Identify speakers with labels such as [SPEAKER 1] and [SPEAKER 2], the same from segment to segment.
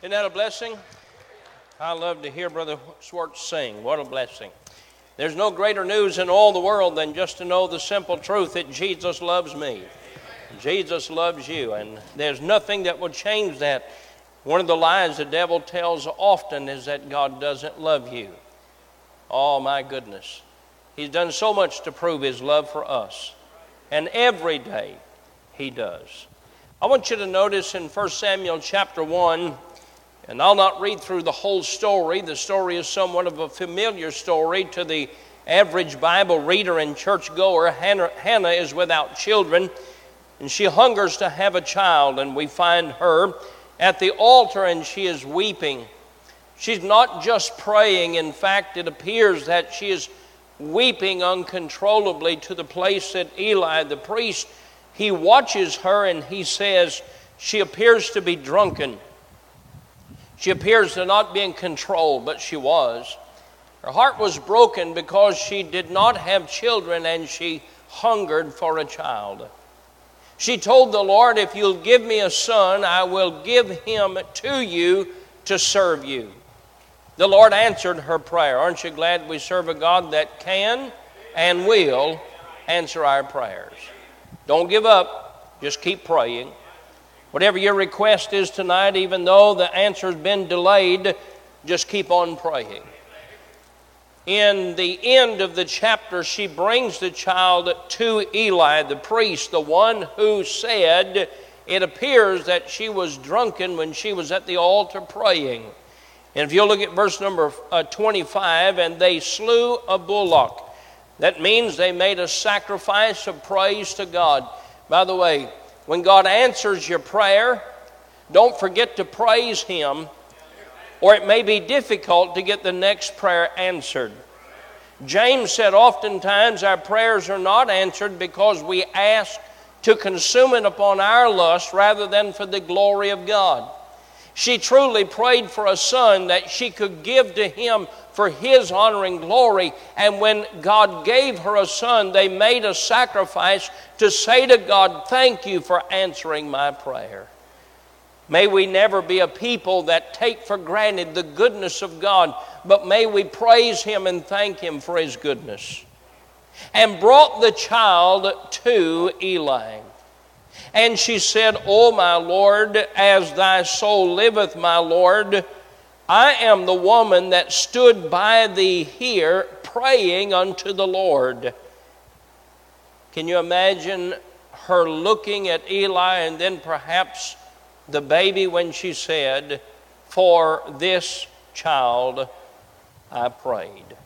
[SPEAKER 1] Isn't that a blessing? I love to hear Brother Schwartz sing. What a blessing. There's no greater news in all the world than just to know the simple truth that Jesus loves me. Jesus loves you, and there's nothing that will change that. One of the lies the devil tells often is that God doesn't love you. Oh, my goodness. He's done so much to prove his love for us, and every day he does. I want you to notice in 1 Samuel chapter 1, and I'll not read through the whole story. The story is somewhat of a familiar story to the average Bible reader and churchgoer. Hannah, Hannah is without children and she hungers to have a child, and we find her at the altar and she is weeping. She's not just praying, in fact, it appears that she is weeping uncontrollably to the place that Eli, the priest, he watches her and he says, She appears to be drunken. She appears to not be in control, but she was. Her heart was broken because she did not have children and she hungered for a child. She told the Lord, If you'll give me a son, I will give him to you to serve you. The Lord answered her prayer. Aren't you glad we serve a God that can and will answer our prayers? Don't give up, just keep praying. Whatever your request is tonight, even though the answer's been delayed, just keep on praying in the end of the chapter, she brings the child to Eli, the priest, the one who said, It appears that she was drunken when she was at the altar praying. And if you look at verse number uh, 25, and they slew a bullock. That means they made a sacrifice of praise to God. By the way, when God answers your prayer, don't forget to praise Him or it may be difficult to get the next prayer answered. James said, Oftentimes our prayers are not answered because we ask to consume it upon our lust rather than for the glory of God. She truly prayed for a son that she could give to him for his honor and glory. And when God gave her a son, they made a sacrifice to say to God, Thank you for answering my prayer. May we never be a people that take for granted the goodness of God, but may we praise Him and thank Him for His goodness. And brought the child to Eli. And she said, O my Lord, as thy soul liveth, my Lord, I am the woman that stood by thee here praying unto the Lord. Can you imagine her looking at Eli and then perhaps the baby when she said, For this child I prayed.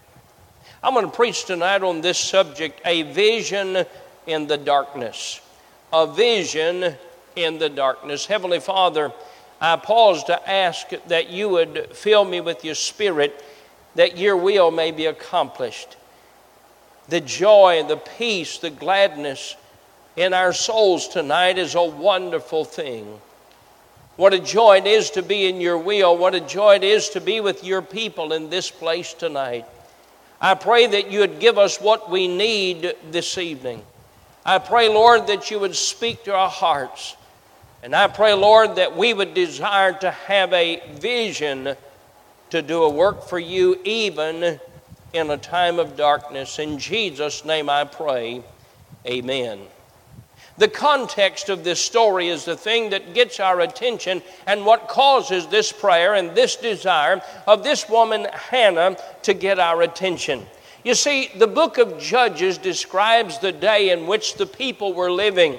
[SPEAKER 1] I'm going to preach tonight on this subject a vision in the darkness. A vision in the darkness. Heavenly Father, I pause to ask that you would fill me with your spirit that your will may be accomplished. The joy, the peace, the gladness in our souls tonight is a wonderful thing. What a joy it is to be in your will. What a joy it is to be with your people in this place tonight. I pray that you would give us what we need this evening. I pray, Lord, that you would speak to our hearts. And I pray, Lord, that we would desire to have a vision to do a work for you even in a time of darkness. In Jesus' name I pray. Amen. The context of this story is the thing that gets our attention and what causes this prayer and this desire of this woman, Hannah, to get our attention. You see, the book of Judges describes the day in which the people were living.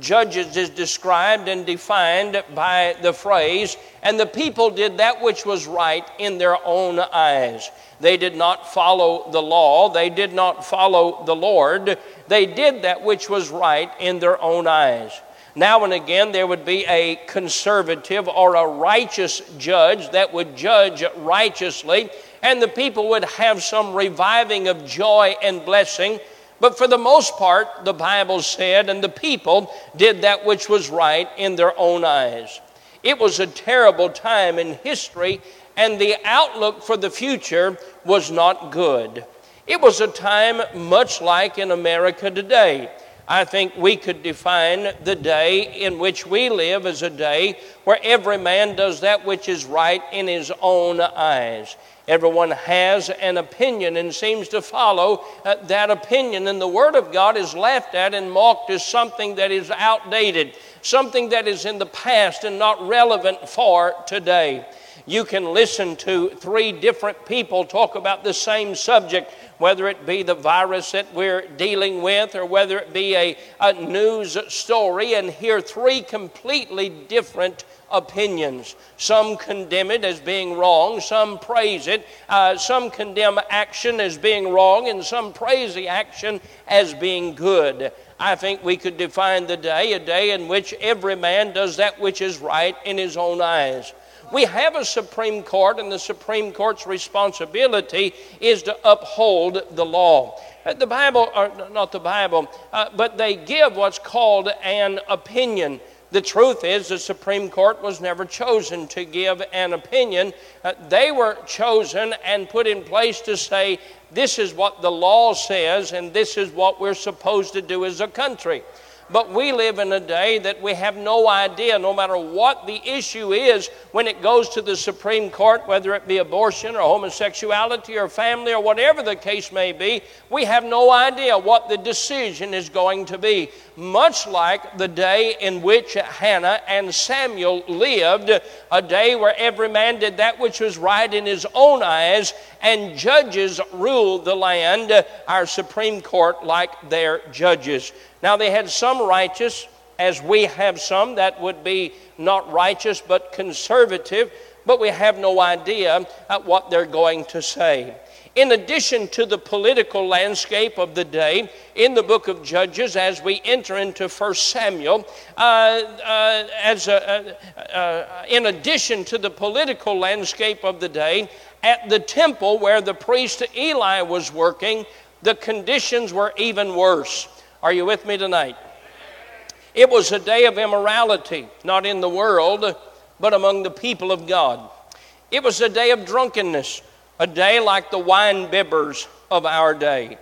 [SPEAKER 1] Judges is described and defined by the phrase, and the people did that which was right in their own eyes. They did not follow the law, they did not follow the Lord. They did that which was right in their own eyes. Now and again, there would be a conservative or a righteous judge that would judge righteously, and the people would have some reviving of joy and blessing. But for the most part, the Bible said, and the people did that which was right in their own eyes. It was a terrible time in history, and the outlook for the future was not good. It was a time much like in America today. I think we could define the day in which we live as a day where every man does that which is right in his own eyes. Everyone has an opinion and seems to follow uh, that opinion, and the Word of God is laughed at and mocked as something that is outdated, something that is in the past and not relevant for today. You can listen to three different people talk about the same subject, whether it be the virus that we're dealing with or whether it be a, a news story, and hear three completely different opinions. Some condemn it as being wrong, some praise it, uh, some condemn action as being wrong, and some praise the action as being good. I think we could define the day a day in which every man does that which is right in his own eyes. We have a Supreme Court, and the Supreme Court's responsibility is to uphold the law. Uh, the Bible, or not the Bible, uh, but they give what's called an opinion. The truth is, the Supreme Court was never chosen to give an opinion. Uh, they were chosen and put in place to say, this is what the law says, and this is what we're supposed to do as a country. But we live in a day that we have no idea, no matter what the issue is, when it goes to the Supreme Court, whether it be abortion or homosexuality or family or whatever the case may be, we have no idea what the decision is going to be. Much like the day in which Hannah and Samuel lived, a day where every man did that which was right in his own eyes, and judges ruled the land, our Supreme Court, like their judges. Now, they had some righteous, as we have some that would be not righteous but conservative, but we have no idea what they're going to say. In addition to the political landscape of the day, in the book of Judges, as we enter into 1 Samuel, uh, uh, as a, uh, in addition to the political landscape of the day, at the temple where the priest Eli was working, the conditions were even worse. Are you with me tonight? It was a day of immorality, not in the world, but among the people of God. It was a day of drunkenness, a day like the wine bibbers of our day.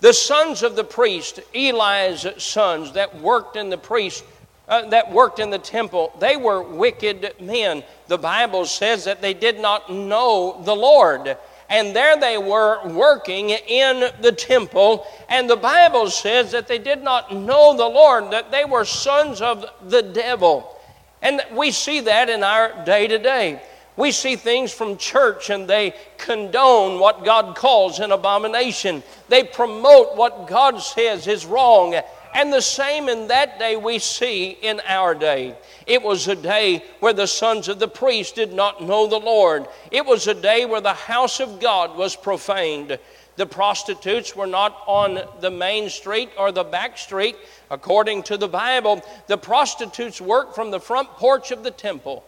[SPEAKER 1] The sons of the priest, Eli's sons that worked in the priest, uh, that worked in the temple, they were wicked men. The Bible says that they did not know the Lord and there they were working in the temple. And the Bible says that they did not know the Lord, that they were sons of the devil. And we see that in our day to day. We see things from church and they condone what God calls an abomination. They promote what God says is wrong. And the same in that day we see in our day. It was a day where the sons of the priest did not know the Lord. It was a day where the house of God was profaned. The prostitutes were not on the main street or the back street. According to the Bible, the prostitutes worked from the front porch of the temple.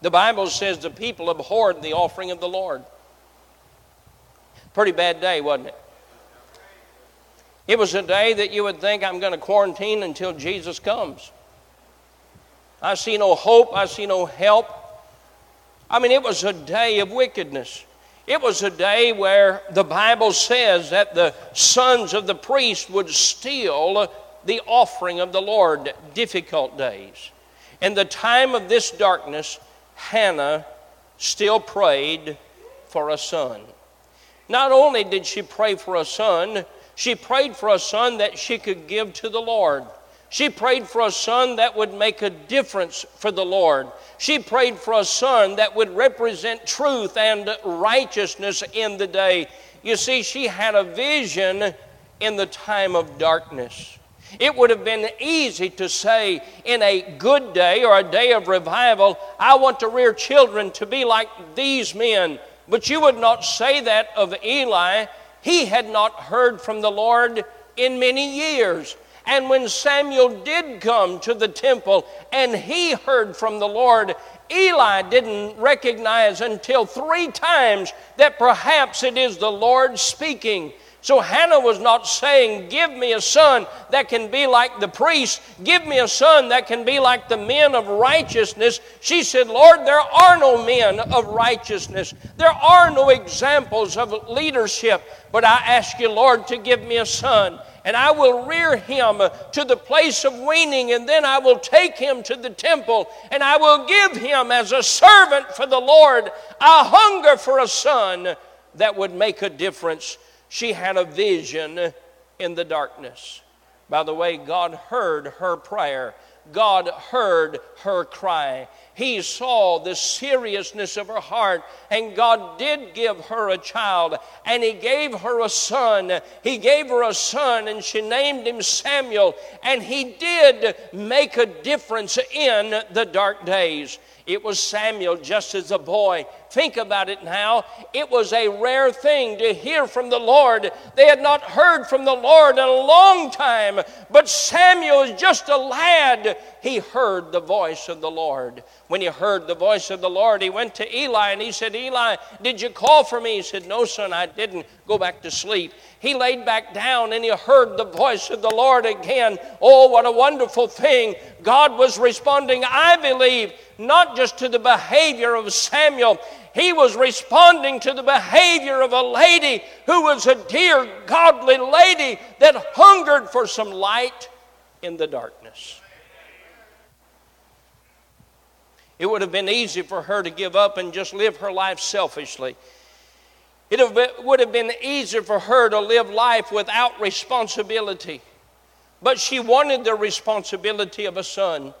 [SPEAKER 1] The Bible says the people abhorred the offering of the Lord. Pretty bad day, wasn't it? It was a day that you would think I'm going to quarantine until Jesus comes. I see no hope, I see no help. I mean, it was a day of wickedness. It was a day where the Bible says that the sons of the priest would steal the offering of the Lord. Difficult days. In the time of this darkness, Hannah still prayed for a son. Not only did she pray for a son, she prayed for a son that she could give to the Lord. She prayed for a son that would make a difference for the Lord. She prayed for a son that would represent truth and righteousness in the day. You see, she had a vision in the time of darkness. It would have been easy to say in a good day or a day of revival, I want to rear children to be like these men. But you would not say that of Eli he had not heard from the Lord in many years. And when Samuel did come to the temple and he heard from the Lord, Eli didn't recognize until three times that perhaps it is the Lord speaking. So Hannah was not saying, Give me a son that can be like the priest, give me a son that can be like the men of righteousness. She said, Lord, there are no men of righteousness, there are no examples of leadership, but I ask you, Lord, to give me a son and I will rear him to the place of weaning, and then I will take him to the temple, and I will give him as a servant for the Lord I hunger for a son that would make a difference. She had a vision in the darkness. By the way, God heard her prayer. God heard her cry. He saw the seriousness of her heart, and God did give her a child, and He gave her a son. He gave her a son, and she named him Samuel, and He did make a difference in the dark days. It was Samuel just as a boy. Think about it now. It was a rare thing to hear from the Lord. They had not heard from the Lord in a long time, but Samuel is just a lad. He heard the voice of the Lord. When he heard the voice of the Lord, he went to Eli and he said, Eli, did you call for me? He said, No, son, I didn't. Go back to sleep. He laid back down and he heard the voice of the Lord again. Oh, what a wonderful thing. God was responding, I believe not just to the behavior of Samuel, he was responding to the behavior of a lady who was a dear, godly lady that hungered for some light in the darkness. It would have been easy for her to give up and just live her life selfishly. It would have been easier for her to live life without responsibility. But she wanted the responsibility of a son.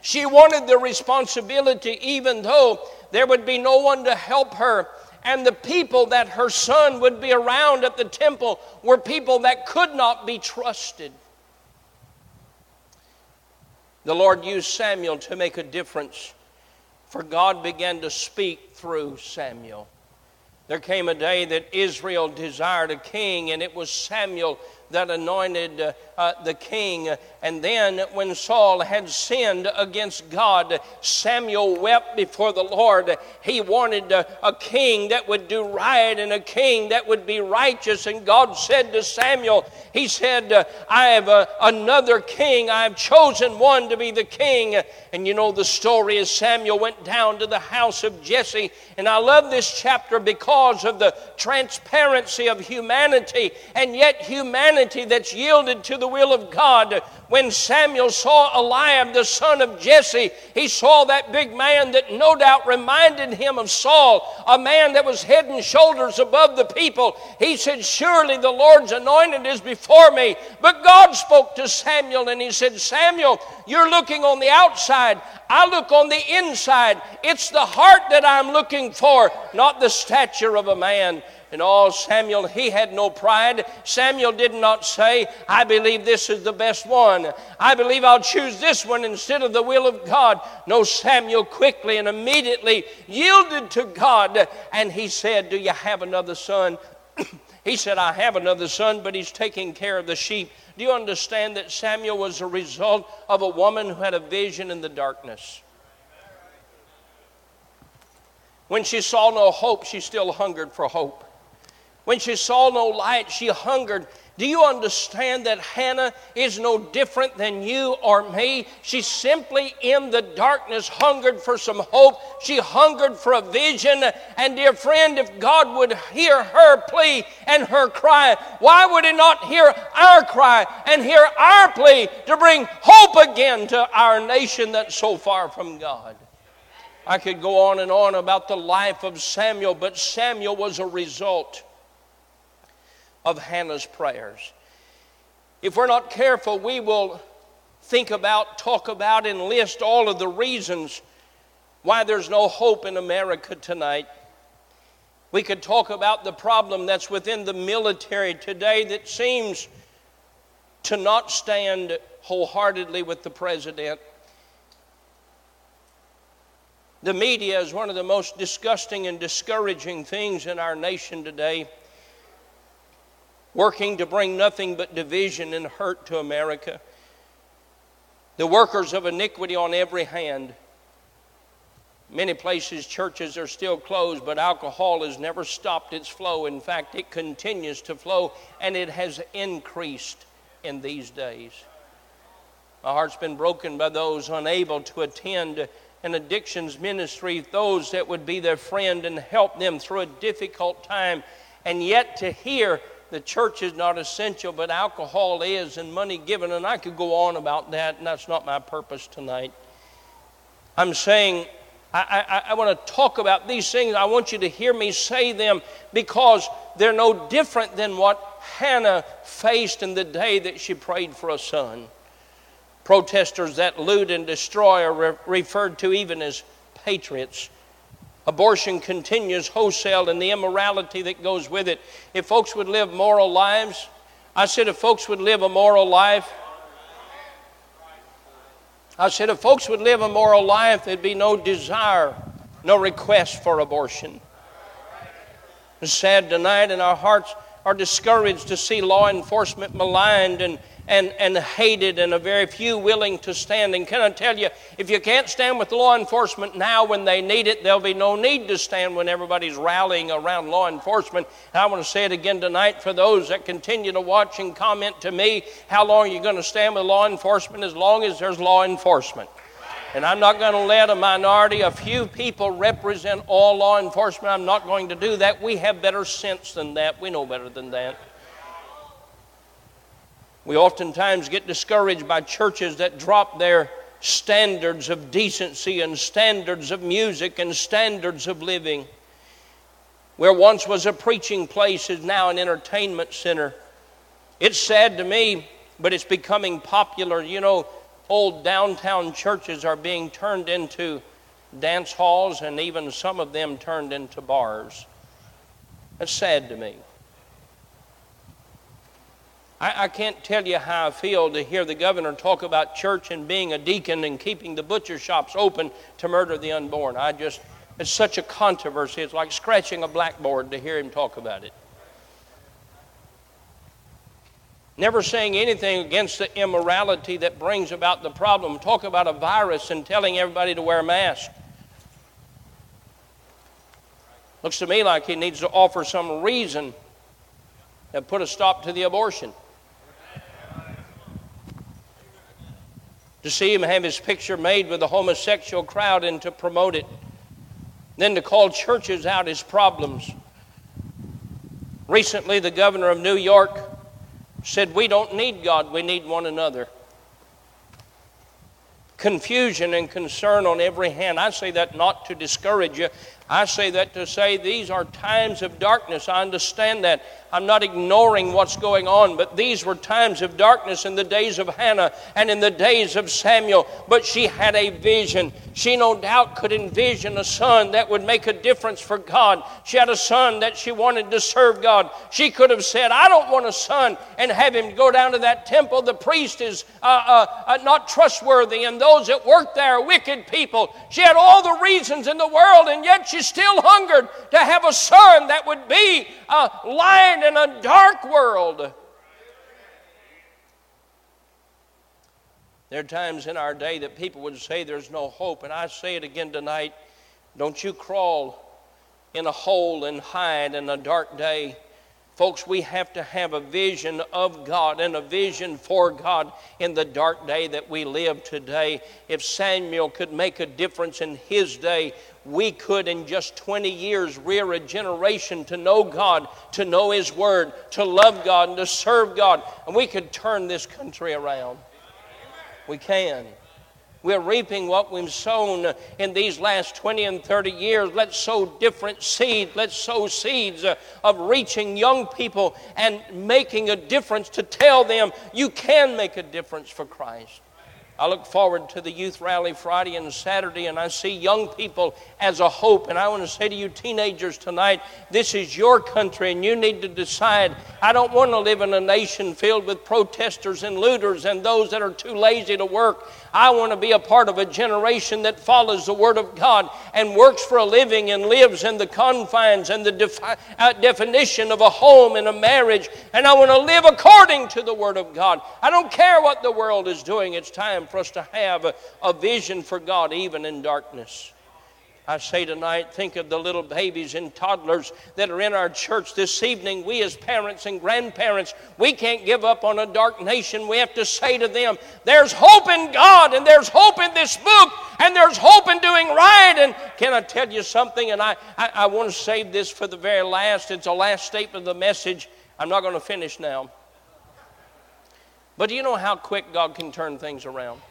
[SPEAKER 1] She wanted the responsibility, even though there would be no one to help her. And the people that her son would be around at the temple were people that could not be trusted. The Lord used Samuel to make a difference, for God began to speak through Samuel. There came a day that Israel desired a king, and it was Samuel that anointed uh, uh, the king. And then, when Saul had sinned against God, Samuel wept before the Lord. He wanted a, a king that would do right and a king that would be righteous. And God said to Samuel, He said, uh, I have a, another king. I have chosen one to be the king. And you know the story as Samuel went down to the house of Jesse. And I love this chapter because of the transparency of humanity and yet humanity that's yielded to the will of God. When Samuel saw Eliab, the son of Jesse, he saw that big man that no doubt reminded him of Saul, a man that was head and shoulders above the people. He said, Surely the Lord's anointed is before me. But God spoke to Samuel and he said, Samuel, you're looking on the outside. I look on the inside. It's the heart that I'm looking for, not the stature of a man. And all Samuel, he had no pride. Samuel did not say, I believe this is the best one. I believe I'll choose this one instead of the will of God. No, Samuel quickly and immediately yielded to God. And he said, Do you have another son? he said, I have another son, but he's taking care of the sheep. Do you understand that Samuel was a result of a woman who had a vision in the darkness? When she saw no hope, she still hungered for hope. When she saw no light, she hungered. Do you understand that Hannah is no different than you or me? She simply in the darkness hungered for some hope. She hungered for a vision. And, dear friend, if God would hear her plea and her cry, why would He not hear our cry and hear our plea to bring hope again to our nation that's so far from God? I could go on and on about the life of Samuel, but Samuel was a result of Hannah's prayers. If we're not careful, we will think about, talk about, and list all of the reasons why there's no hope in America tonight. We could talk about the problem that's within the military today that seems to not stand wholeheartedly with the president. The media is one of the most disgusting and discouraging things in our nation today working to bring nothing but division and hurt to America. The workers of iniquity on every hand. Many places, churches are still closed, but alcohol has never stopped its flow. In fact, it continues to flow and it has increased in these days. My heart's been broken by those unable to attend an addictions ministry, those that would be their friend and help them through a difficult time, and yet to hear the church is not essential, but alcohol is, and money given. And I could go on about that, and that's not my purpose tonight. I'm saying I, I, I want to talk about these things. I want you to hear me say them because they're no different than what Hannah faced in the day that she prayed for a son. Protesters that loot and destroy are re- referred to even as patriots. Abortion continues wholesale and the immorality that goes with it. If folks would live moral lives, I said, if folks would live a moral life, I said, if folks would live a moral life, there'd be no desire, no request for abortion. It's sad tonight, and our hearts are discouraged to see law enforcement maligned and and, and hated, and a very few willing to stand. And can I tell you, if you can't stand with law enforcement now when they need it, there'll be no need to stand when everybody's rallying around law enforcement. And I want to say it again tonight for those that continue to watch and comment to me how long are you going to stand with law enforcement as long as there's law enforcement. And I'm not going to let a minority, a few people represent all law enforcement. I'm not going to do that. We have better sense than that. We know better than that. We oftentimes get discouraged by churches that drop their standards of decency and standards of music and standards of living. Where once was a preaching place is now an entertainment center. It's sad to me, but it's becoming popular. You know, old downtown churches are being turned into dance halls and even some of them turned into bars. That's sad to me. I, I can't tell you how I feel to hear the governor talk about church and being a deacon and keeping the butcher shops open to murder the unborn. I just, it's such a controversy. It's like scratching a blackboard to hear him talk about it. Never saying anything against the immorality that brings about the problem. Talk about a virus and telling everybody to wear a mask. Looks to me like he needs to offer some reason that put a stop to the abortion. To see him have his picture made with the homosexual crowd and to promote it. Then to call churches out his problems. Recently, the governor of New York said, We don't need God, we need one another. Confusion and concern on every hand. I say that not to discourage you. I say that to say these are times of darkness. I understand that. I'm not ignoring what's going on, but these were times of darkness in the days of Hannah and in the days of Samuel. But she had a vision. She no doubt could envision a son that would make a difference for God. She had a son that she wanted to serve God. She could have said, I don't want a son and have him go down to that temple. The priest is uh, uh, uh, not trustworthy, and those that work there are wicked people. She had all the reasons in the world, and yet she still hungered to have a son that would be a lion in a dark world. There are times in our day that people would say there's no hope, and I say it again tonight. Don't you crawl in a hole and hide in a dark day. Folks, we have to have a vision of God and a vision for God in the dark day that we live today. If Samuel could make a difference in his day, we could in just 20 years rear a generation to know God, to know His Word, to love God, and to serve God. And we could turn this country around. We can. We're reaping what we've sown in these last 20 and 30 years. Let's sow different seeds. Let's sow seeds uh, of reaching young people and making a difference to tell them you can make a difference for Christ. I look forward to the youth rally Friday and Saturday, and I see young people as a hope. And I want to say to you, teenagers, tonight, this is your country, and you need to decide. I don't want to live in a nation filled with protesters and looters and those that are too lazy to work. I want to be a part of a generation that follows the Word of God and works for a living and lives in the confines and the defi- uh, definition of a home and a marriage. And I want to live according to the Word of God. I don't care what the world is doing. It's time for us to have a, a vision for God even in darkness. I say tonight, think of the little babies and toddlers that are in our church this evening. We, as parents and grandparents, we can't give up on a dark nation. We have to say to them, There's hope in God, and there's hope in this book, and there's hope in doing right. And can I tell you something? And I, I, I want to save this for the very last. It's the last statement of the message. I'm not going to finish now. But do you know how quick God can turn things around?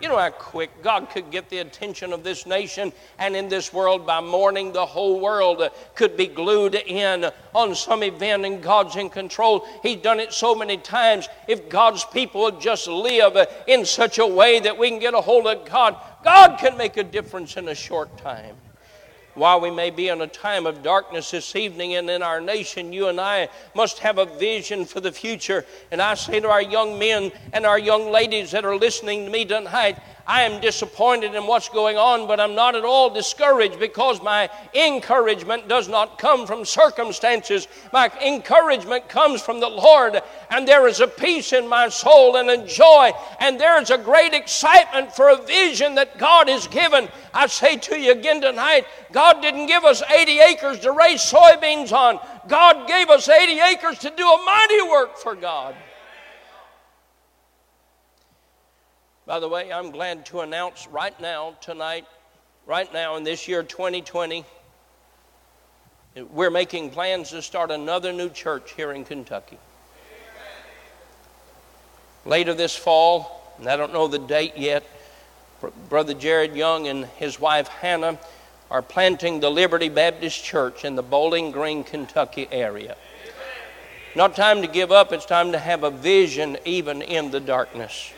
[SPEAKER 1] You know how quick God could get the attention of this nation and in this world by morning, the whole world could be glued in on some event and God's in control. He's done it so many times. If God's people would just live in such a way that we can get a hold of God, God can make a difference in a short time. While we may be in a time of darkness this evening and in our nation, you and I must have a vision for the future. And I say to our young men and our young ladies that are listening to me tonight, I am disappointed in what's going on, but I'm not at all discouraged because my encouragement does not come from circumstances. My encouragement comes from the Lord, and there is a peace in my soul and a joy, and there is a great excitement for a vision that God has given. I say to you again tonight God didn't give us 80 acres to raise soybeans on, God gave us 80 acres to do a mighty work for God. By the way, I'm glad to announce right now, tonight, right now in this year 2020, we're making plans to start another new church here in Kentucky. Later this fall, and I don't know the date yet, Brother Jared Young and his wife Hannah are planting the Liberty Baptist Church in the Bowling Green, Kentucky area. Not time to give up, it's time to have a vision even in the darkness.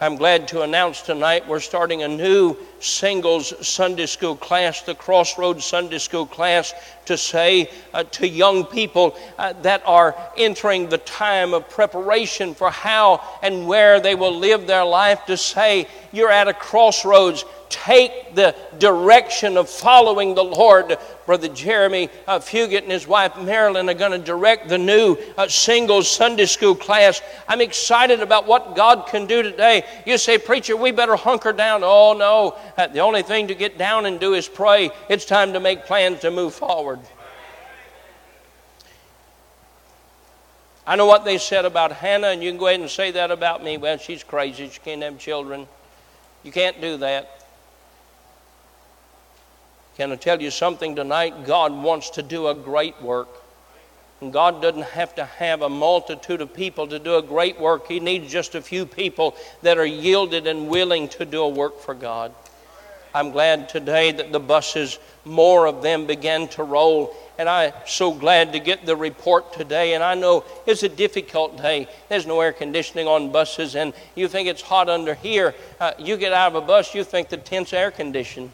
[SPEAKER 1] I'm glad to announce tonight we're starting a new singles Sunday school class, the Crossroads Sunday School class, to say uh, to young people uh, that are entering the time of preparation for how and where they will live their life to say, You're at a crossroads take the direction of following the Lord. Brother Jeremy uh, Fugit and his wife Marilyn are going to direct the new uh, singles Sunday school class. I'm excited about what God can do today. You say, Preacher, we better hunker down. Oh, no. Uh, the only thing to get down and do is pray. It's time to make plans to move forward. I know what they said about Hannah, and you can go ahead and say that about me. Well, she's crazy. She can't have children. You can't do that. Can I tell you something tonight? God wants to do a great work. And God doesn't have to have a multitude of people to do a great work. He needs just a few people that are yielded and willing to do a work for God. I'm glad today that the buses, more of them began to roll. And I'm so glad to get the report today. And I know it's a difficult day. There's no air conditioning on buses, and you think it's hot under here. Uh, you get out of a bus, you think the tent's air conditioned.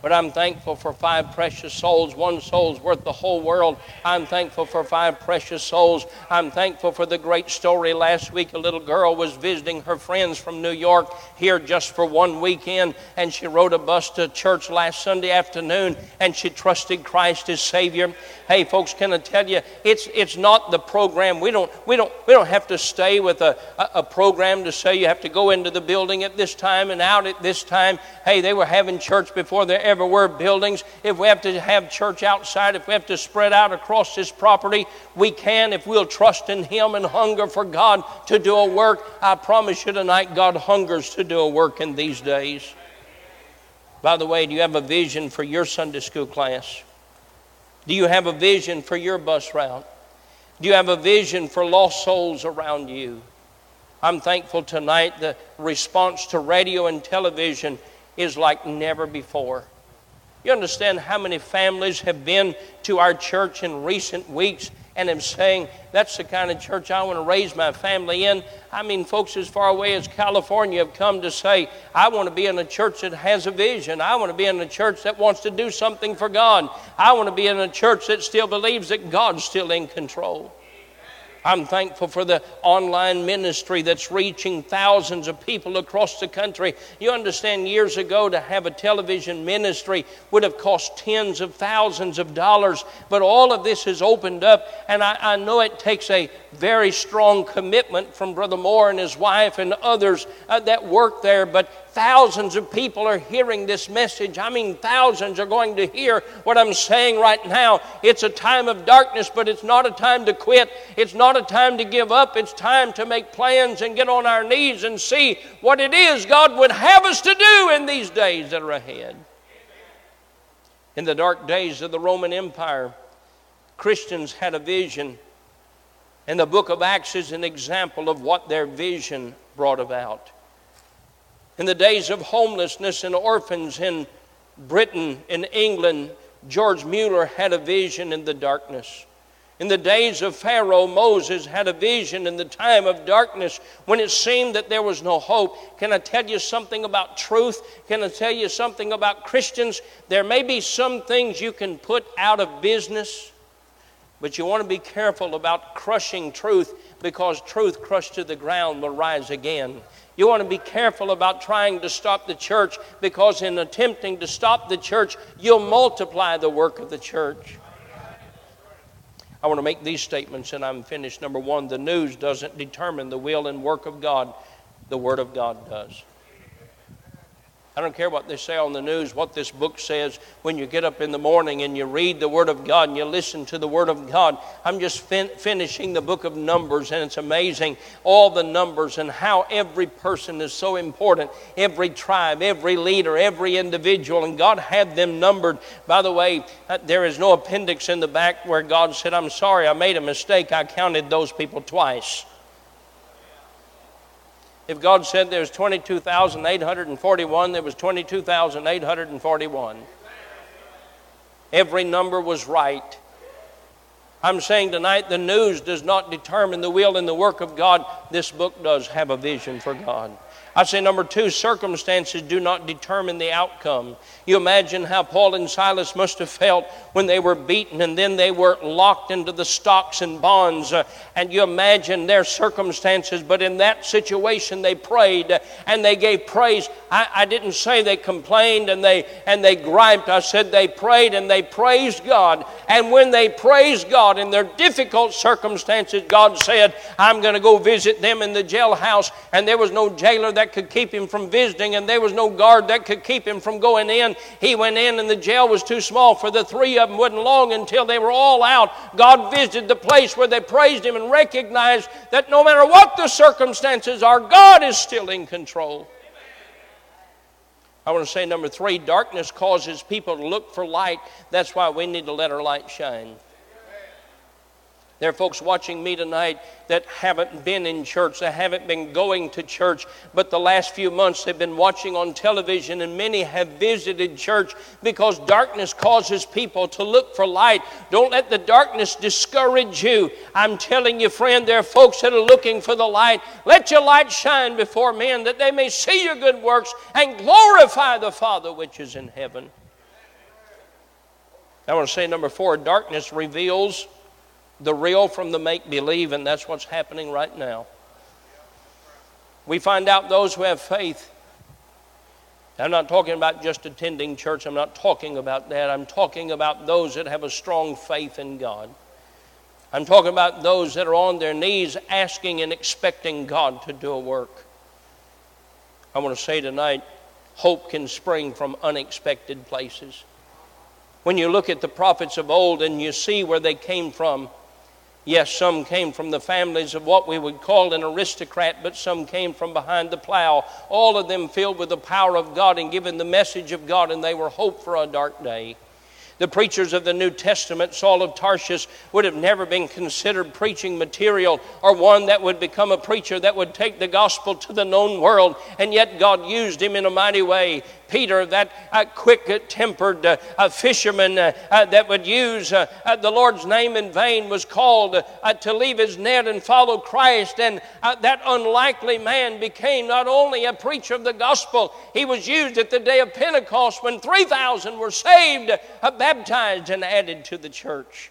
[SPEAKER 1] But I'm thankful for five precious souls. One soul's worth the whole world. I'm thankful for five precious souls. I'm thankful for the great story last week. A little girl was visiting her friends from New York here just for one weekend, and she rode a bus to church last Sunday afternoon, and she trusted Christ as Savior. Hey, folks, can I tell you, it's, it's not the program. We don't, we, don't, we don't have to stay with a, a, program to say you have to go into the building at this time and out at this time. Hey, they were having church before there ever were buildings. If we have to have church outside, if we have to spread out across this property, we can if we'll trust in Him and hunger for God to do a work. I promise you tonight, God hungers to do a work in these days. By the way, do you have a vision for your Sunday school class? Do you have a vision for your bus route? Do you have a vision for lost souls around you? I'm thankful tonight the response to radio and television is like never before. You understand how many families have been to our church in recent weeks and am saying, that's the kind of church I want to raise my family in. I mean, folks as far away as California have come to say, I want to be in a church that has a vision. I want to be in a church that wants to do something for God. I want to be in a church that still believes that God's still in control. I'm thankful for the online ministry that's reaching thousands of people across the country. You understand, years ago, to have a television ministry would have cost tens of thousands of dollars, but all of this has opened up, and I, I know it takes a very strong commitment from Brother Moore and his wife and others uh, that work there, but thousands of people are hearing this message. I mean, thousands are going to hear what I'm saying right now. It's a time of darkness, but it's not a time to quit. It's not a time to give up. It's time to make plans and get on our knees and see what it is God would have us to do in these days that are ahead. In the dark days of the Roman Empire, Christians had a vision. And the book of Acts is an example of what their vision brought about. In the days of homelessness and orphans in Britain, in England, George Mueller had a vision in the darkness. In the days of Pharaoh, Moses had a vision in the time of darkness when it seemed that there was no hope. Can I tell you something about truth? Can I tell you something about Christians? There may be some things you can put out of business, but you want to be careful about crushing truth because truth crushed to the ground will rise again. You want to be careful about trying to stop the church because, in attempting to stop the church, you'll multiply the work of the church. I want to make these statements and I'm finished. Number one, the news doesn't determine the will and work of God, the Word of God does. I don't care what they say on the news, what this book says. When you get up in the morning and you read the Word of God and you listen to the Word of God, I'm just fin- finishing the book of Numbers, and it's amazing all the numbers and how every person is so important. Every tribe, every leader, every individual, and God had them numbered. By the way, uh, there is no appendix in the back where God said, I'm sorry, I made a mistake. I counted those people twice. If God said there's 22,841, there was 22,841. Every number was right. I'm saying tonight the news does not determine the will and the work of God. This book does have a vision for God. I say number two, circumstances do not determine the outcome. You imagine how Paul and Silas must have felt when they were beaten and then they were locked into the stocks and bonds. Uh, and you imagine their circumstances, but in that situation they prayed and they gave praise. I, I didn't say they complained and they and they griped. I said they prayed and they praised God. And when they praised God in their difficult circumstances, God said, I'm going to go visit them in the jailhouse. And there was no jailer that that could keep him from visiting, and there was no guard that could keep him from going in. He went in, and the jail was too small for the three of them. wasn't long until they were all out. God visited the place where they praised Him and recognized that no matter what the circumstances are, God is still in control. I want to say number three darkness causes people to look for light. That's why we need to let our light shine. There are folks watching me tonight that haven't been in church, that haven't been going to church, but the last few months they've been watching on television, and many have visited church because darkness causes people to look for light. Don't let the darkness discourage you. I'm telling you, friend, there are folks that are looking for the light. Let your light shine before men that they may see your good works and glorify the Father which is in heaven. I want to say number four darkness reveals the real from the make believe, and that's what's happening right now. We find out those who have faith. I'm not talking about just attending church, I'm not talking about that. I'm talking about those that have a strong faith in God. I'm talking about those that are on their knees asking and expecting God to do a work. I want to say tonight hope can spring from unexpected places. When you look at the prophets of old and you see where they came from, Yes, some came from the families of what we would call an aristocrat, but some came from behind the plow. All of them filled with the power of God and given the message of God, and they were hope for a dark day. The preachers of the New Testament, Saul of Tarsus, would have never been considered preaching material or one that would become a preacher that would take the gospel to the known world. And yet God used him in a mighty way. Peter, that uh, quick tempered uh, fisherman uh, uh, that would use uh, the Lord's name in vain, was called to leave his net and follow Christ. And that unlikely man became not only a preacher of the gospel, he was used at the day of Pentecost when 3,000 were saved, baptized, and added to the church.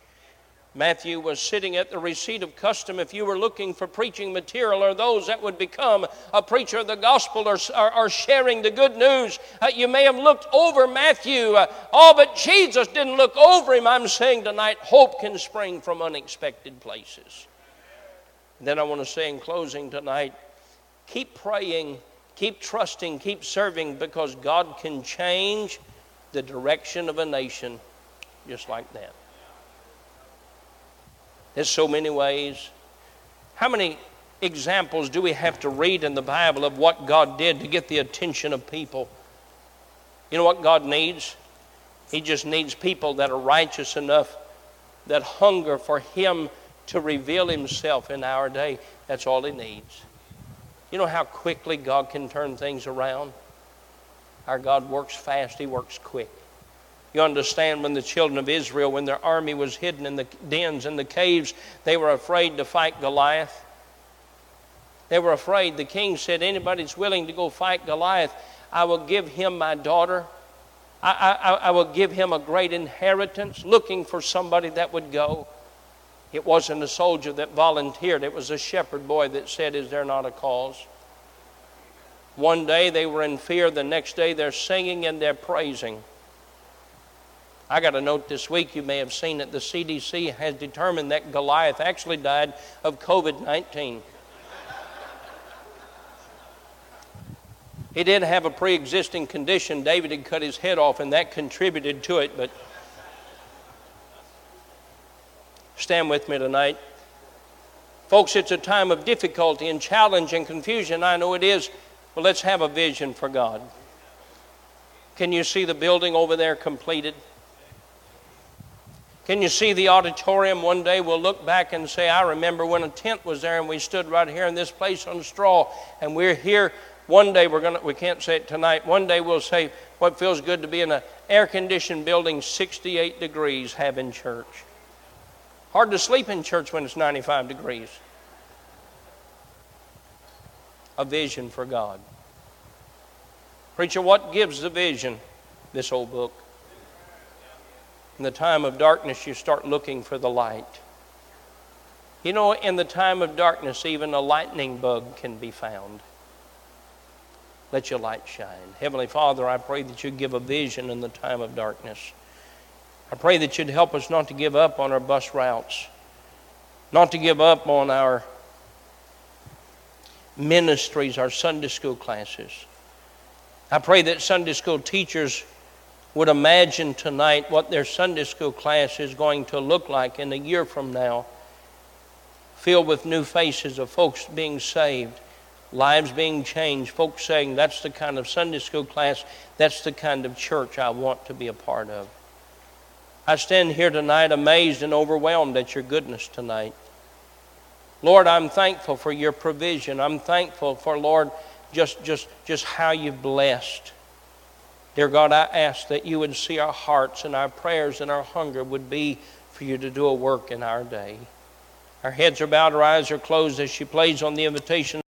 [SPEAKER 1] Matthew was sitting at the receipt of custom. If you were looking for preaching material or those that would become a preacher of the gospel or, or, or sharing the good news, uh, you may have looked over Matthew. Uh, oh, but Jesus didn't look over him. I'm saying tonight, hope can spring from unexpected places. then I want to say in closing tonight, keep praying, keep trusting, keep serving because God can change the direction of a nation just like that. There's so many ways. How many examples do we have to read in the Bible of what God did to get the attention of people? You know what God needs? He just needs people that are righteous enough, that hunger for Him to reveal Himself in our day. That's all He needs. You know how quickly God can turn things around? Our God works fast, He works quick. You understand when the children of Israel, when their army was hidden in the dens and the caves, they were afraid to fight Goliath. They were afraid. The king said, Anybody's willing to go fight Goliath, I will give him my daughter. I, I, I will give him a great inheritance, looking for somebody that would go. It wasn't a soldier that volunteered, it was a shepherd boy that said, Is there not a cause? One day they were in fear, the next day they're singing and they're praising. I got a note this week, you may have seen it. The CDC has determined that Goliath actually died of COVID 19. He did have a pre existing condition. David had cut his head off, and that contributed to it. But stand with me tonight. Folks, it's a time of difficulty and challenge and confusion. I know it is. But let's have a vision for God. Can you see the building over there completed? Can you see the auditorium? One day we'll look back and say, I remember when a tent was there and we stood right here in this place on straw and we're here. One day we're gonna we can't say it tonight. One day we'll say what feels good to be in an air conditioned building 68 degrees having church. Hard to sleep in church when it's 95 degrees. A vision for God. Preacher, what gives the vision? This old book. In the time of darkness, you start looking for the light. You know, in the time of darkness, even a lightning bug can be found. Let your light shine. Heavenly Father, I pray that you give a vision in the time of darkness. I pray that you'd help us not to give up on our bus routes, not to give up on our ministries, our Sunday school classes. I pray that Sunday school teachers would imagine tonight what their Sunday school class is going to look like in a year from now, filled with new faces of folks being saved, lives being changed, folks saying, That's the kind of Sunday school class, that's the kind of church I want to be a part of. I stand here tonight amazed and overwhelmed at your goodness tonight. Lord, I'm thankful for your provision. I'm thankful for, Lord, just, just, just how you've blessed. Dear God, I ask that you would see our hearts and our prayers and our hunger would be for you to do a work in our day. Our heads are bowed, our eyes are closed as she plays on the invitation.